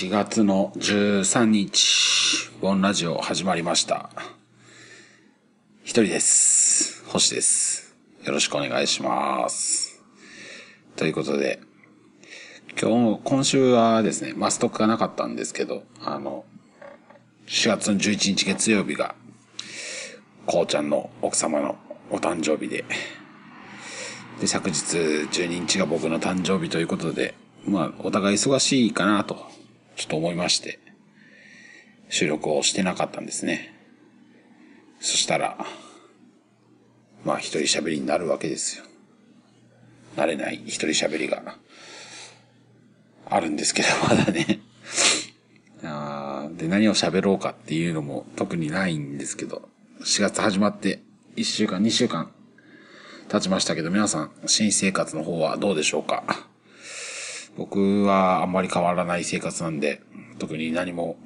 4月の13日、ボンラジオ始まりました。一人です。星です。よろしくお願いします。ということで、今日、今週はですね、マストックがなかったんですけど、あの、4月の11日月曜日が、こうちゃんの奥様のお誕生日で、で、昨日12日が僕の誕生日ということで、まあ、お互い忙しいかなと、ちょっと思いまして、収録をしてなかったんですね。そしたら、まあ、一人喋りになるわけですよ。慣れない一人喋りが、あるんですけど、まだね。あで、何を喋ろうかっていうのも特にないんですけど、4月始まって1週間、2週間経ちましたけど、皆さん、新生活の方はどうでしょうか？僕はあんまり変わらない生活なんで、特に何も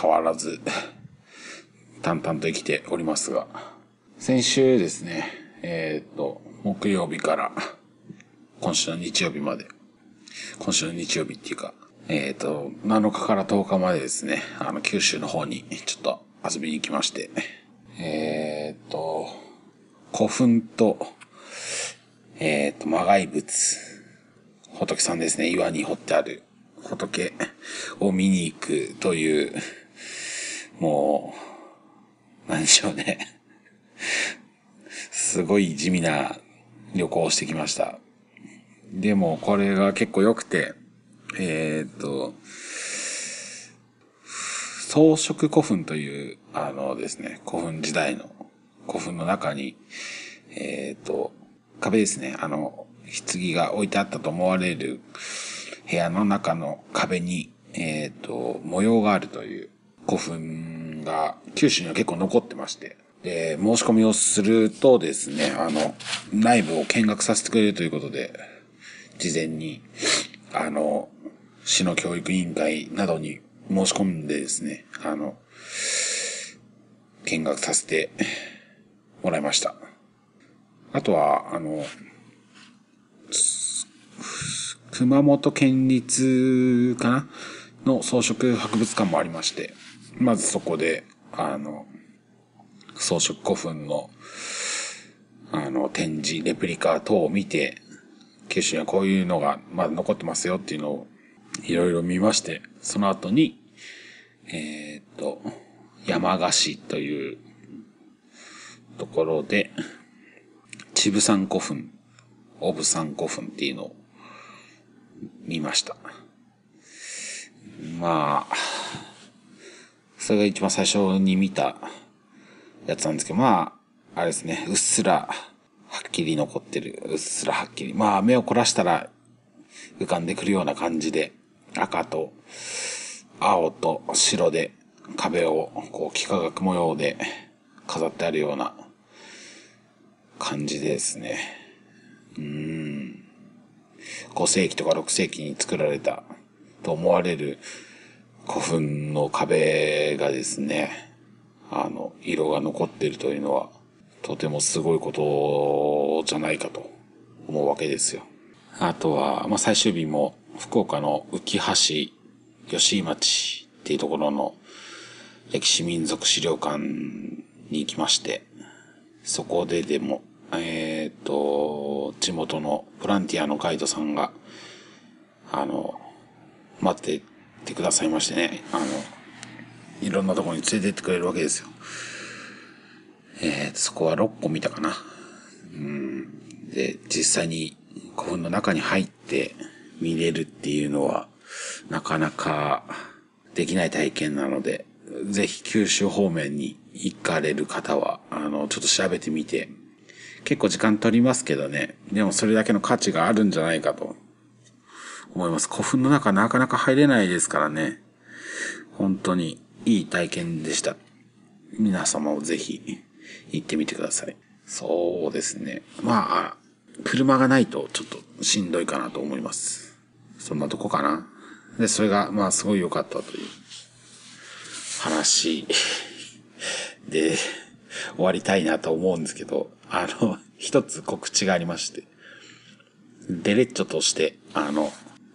変わらず、淡々と生きておりますが、先週ですね、えーっと、木曜日から今週の日曜日まで、今週の日曜日っていうか、えーっと、7日から10日までですね、あの、九州の方にちょっと遊びに行きまして、えーっと、古墳と、えっ、と、魔骸仏。仏さんですね。岩に掘ってある仏を見に行くという、もう、なんでしょうね。すごい地味な旅行をしてきました。でも、これが結構良くて、えっ、と、装飾古墳という、あのですね、古墳時代の古墳の中に、えっ、と、壁ですね。あの、棺が置いてあったと思われる部屋の中の壁に、えっ、と、模様があるという古墳が九州には結構残ってまして。で、申し込みをするとですね、あの、内部を見学させてくれるということで、事前に、あの、市の教育委員会などに申し込んでですね、あの、見学させてもらいました。あとは、あの、熊本県立かな？の装飾博物館もありまして、まずそこで、あの、装飾古墳の、あの、展示、レプリカ等を見て、九州にはこういうのがまだ残ってますよっていうのをいろいろ見まして、その後に、えーっと、山鹿市というところで、ちぶさん古墳、オブさん古墳っていうのを見ました。まあ、それが一番最初に見たやつなんですけど、まあ、あれですね、うっすらはっきり残ってる、うっすらはっきり。まあ、目を凝らしたら浮かんでくるような感じで、赤と青と白で壁をこう幾何学模様で飾ってあるような感じですね。うーん。5世紀とか6世紀に作られたと思われる古墳の壁がですね、あの、色が残っているというのは、とてもすごいことじゃないかと思うわけですよ。あとは、まあ、最終日も福岡の浮橋吉井町っていうところの歴史民族資料館に行きまして、そこででも、えっ、と、地元のボランティアのガイドさんが、あの、待っててくださいましてね、あの、いろんなところに連れてってくれるわけですよ。えー、そこは6個見たかな。うん。で、実際に古墳の中に入って見れるっていうのは、なかなかできない体験なので、ぜひ九州方面に行かれる方は、あの、ちょっと調べてみて、結構時間取りますけどね、でもそれだけの価値があるんじゃないかと思います。古墳の中なかなか入れないですからね。本当にいい体験でした。皆様もぜひ行ってみてください。そうですね。まあ、車がないとちょっとしんどいかなと思います。そんなとこかな。で、それがまあすごい良かったという話で終わりたいなと思うんですけど、あの、一つ告知がありまして、デレッチョとして、あの、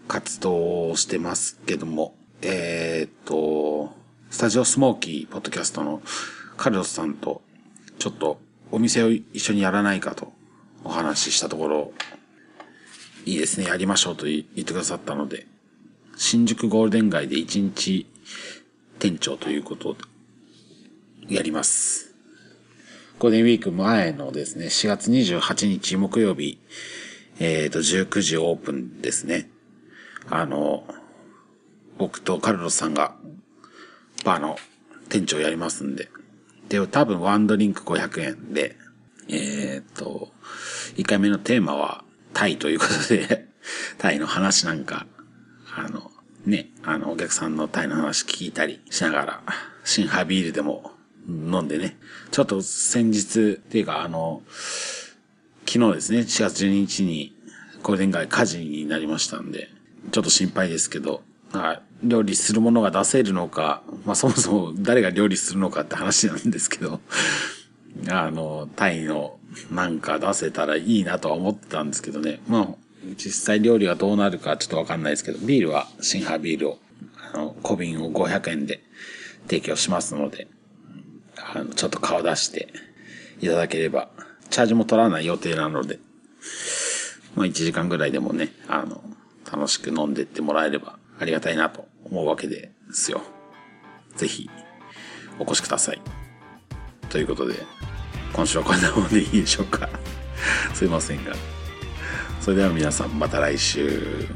活動をしてますけども、えー、っと、スタジオスモーキーポッドキャストのカルロスさんと、ちょっとお店を一緒にやらないかとお話ししたところ、いいですね、やりましょうと言ってくださったので、新宿ゴールデン街で一日店長ということで、やります。ゴールデンウィーク前のですね、4月28日木曜日、えっ、ー、と、19時オープンですね。あの、僕とカルロスさんが、バーの店長やりますんで。で、多分ワンドリンク500円で、えっ、ー、と、1回目のテーマはタイということで タイの話なんか、あの、ね、あの、お客さんのタイの話聞いたりしながら、シンハビールでも飲んでね、ちょっと先日、っていうかあの、昨日ですね、4月12日にゴールデン街火事になりましたんで、ちょっと心配ですけど、はい。料理するものが出せるのか、まあそもそも誰が料理するのかって話なんですけど、あの、タイのなんか出せたらいいなとは思ってたんですけどね。まあ、実際料理がどうなるかちょっとわかんないですけど、ビールはシンハビールを、あの、小瓶を500円で提供しますので、あの、ちょっと顔出していただければ、チャージも取らない予定なので、まあ1時間ぐらいでもね、あの、楽しく飲んでってもらえればありがたいなと思うわけですよ。ぜひ、お越しください。ということで、今週はこんなもんでいいでしょうか。すいませんが。それでは皆さんまた来週。